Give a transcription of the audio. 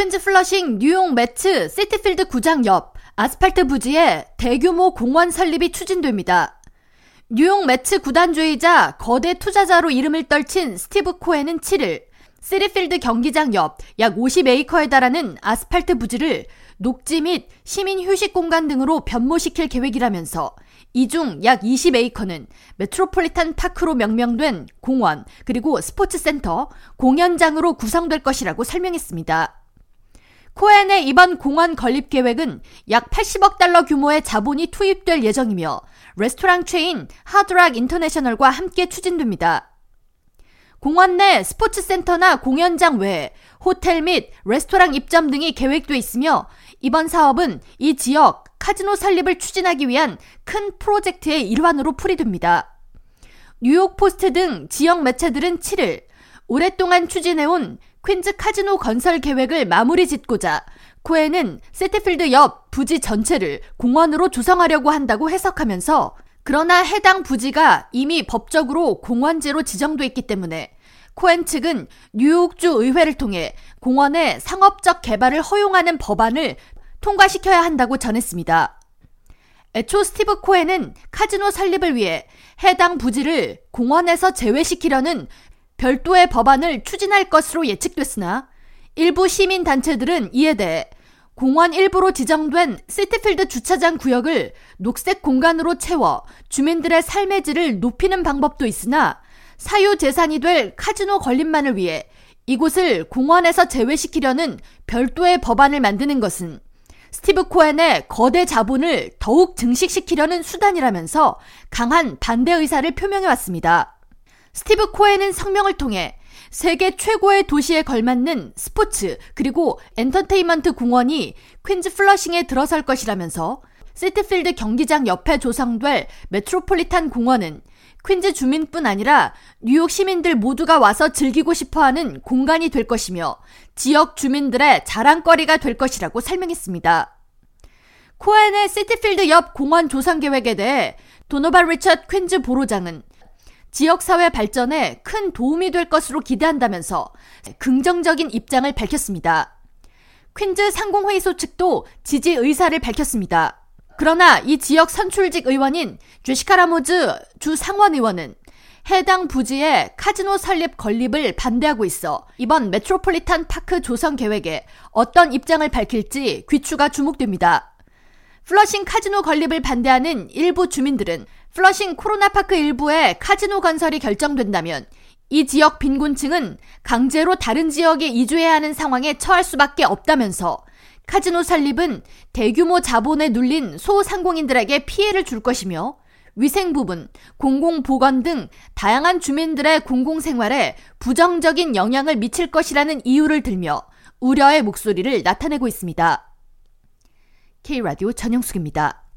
퀸즈 플러싱 뉴욕 메츠 시티필드 구장 옆 아스팔트 부지에 대규모 공원 설립이 추진됩니다. 뉴욕 메츠 구단주이자 거대 투자자로 이름을 떨친 스티브 코엔은 7일 시티필드 경기장 옆 약 50에이커에 달하는 아스팔트 부지를 녹지 및 시민 휴식 공간 등으로 변모시킬 계획이라면서 이 중 약 20에이커는 메트로폴리탄 파크로 명명된 공원 그리고 스포츠센터, 공연장으로 구성될 것이라고 설명했습니다. 코엔의 이번 공원 건립 계획은 약 80억 달러 규모의 자본이 투입될 예정이며 레스토랑 체인 하드락 인터내셔널과 함께 추진됩니다. 공원 내 스포츠 센터나 공연장 외에 호텔 및 레스토랑 입점 등이 계획돼 있으며 이번 사업은 이 지역 카지노 설립을 추진하기 위한 큰 프로젝트의 일환으로 풀이됩니다. 뉴욕 포스트 등 지역 매체들은 7일 오랫동안 추진해온 퀸즈 카지노 건설 계획을 마무리 짓고자 코엔은 시티필드 옆 부지 전체를 공원으로 조성하려고 한다고 해석하면서 그러나 해당 부지가 이미 법적으로 공원지로 지정돼 있기 때문에 코엔 측은 뉴욕주 의회를 통해 공원의 상업적 개발을 허용하는 법안을 통과시켜야 한다고 전했습니다. 애초 스티브 코엔은 카지노 설립을 위해 해당 부지를 공원에서 제외시키려는 별도의 법안을 추진할 것으로 예측됐으나 일부 시민 단체들은 이에 대해 공원 일부로 지정된 시티필드 주차장 구역을 녹색 공간으로 채워 주민들의 삶의 질을 높이는 방법도 있으나 사유 재산이 될 카지노 건립만을 위해 이곳을 공원에서 제외시키려는 별도의 법안을 만드는 것은 스티브 코엔의 거대 자본을 더욱 증식시키려는 수단이라면서 강한 반대 의사를 표명해 왔습니다. 스티브 코엔은 성명을 통해 세계 최고의 도시에 걸맞는 스포츠 그리고 엔터테인먼트 공원이 퀸즈 플러싱에 들어설 것이라면서 시티필드 경기장 옆에 조성될 메트로폴리탄 공원은 퀸즈 주민뿐 아니라 뉴욕 시민들 모두가 와서 즐기고 싶어 하는 공간이 될 것이며 지역 주민들의 자랑거리가 될 것이라고 설명했습니다. 코엔의 시티필드 옆 공원 조성 계획에 대해 도노반 리처드 퀸즈 보로장은 지역사회 발전에 큰 도움이 될 것으로 기대한다면서 긍정적인 입장을 밝혔습니다. 퀸즈 상공회의소 측도 지지 의사를 밝혔습니다. 그러나 이 지역 선출직 의원인 제시카 라모즈 주 상원 의원은 해당 부지에 카지노 설립 건립을 반대하고 있어 이번 메트로폴리탄 파크 조성 계획에 어떤 입장을 밝힐지 귀추가 주목됩니다. 플러싱 카지노 건립을 반대하는 일부 주민들은 플러싱 코로나파크 일부에 카지노 건설이 결정된다면 이 지역 빈곤층은 강제로 다른 지역에 이주해야 하는 상황에 처할 수밖에 없다면서 카지노 설립은 대규모 자본에 눌린 소상공인들에게 피해를 줄 것이며 위생 부분, 공공보건 등 다양한 주민들의 공공생활에 부정적인 영향을 미칠 것이라는 이유를 들며 우려의 목소리를 나타내고 있습니다. K라디오 전영숙입니다.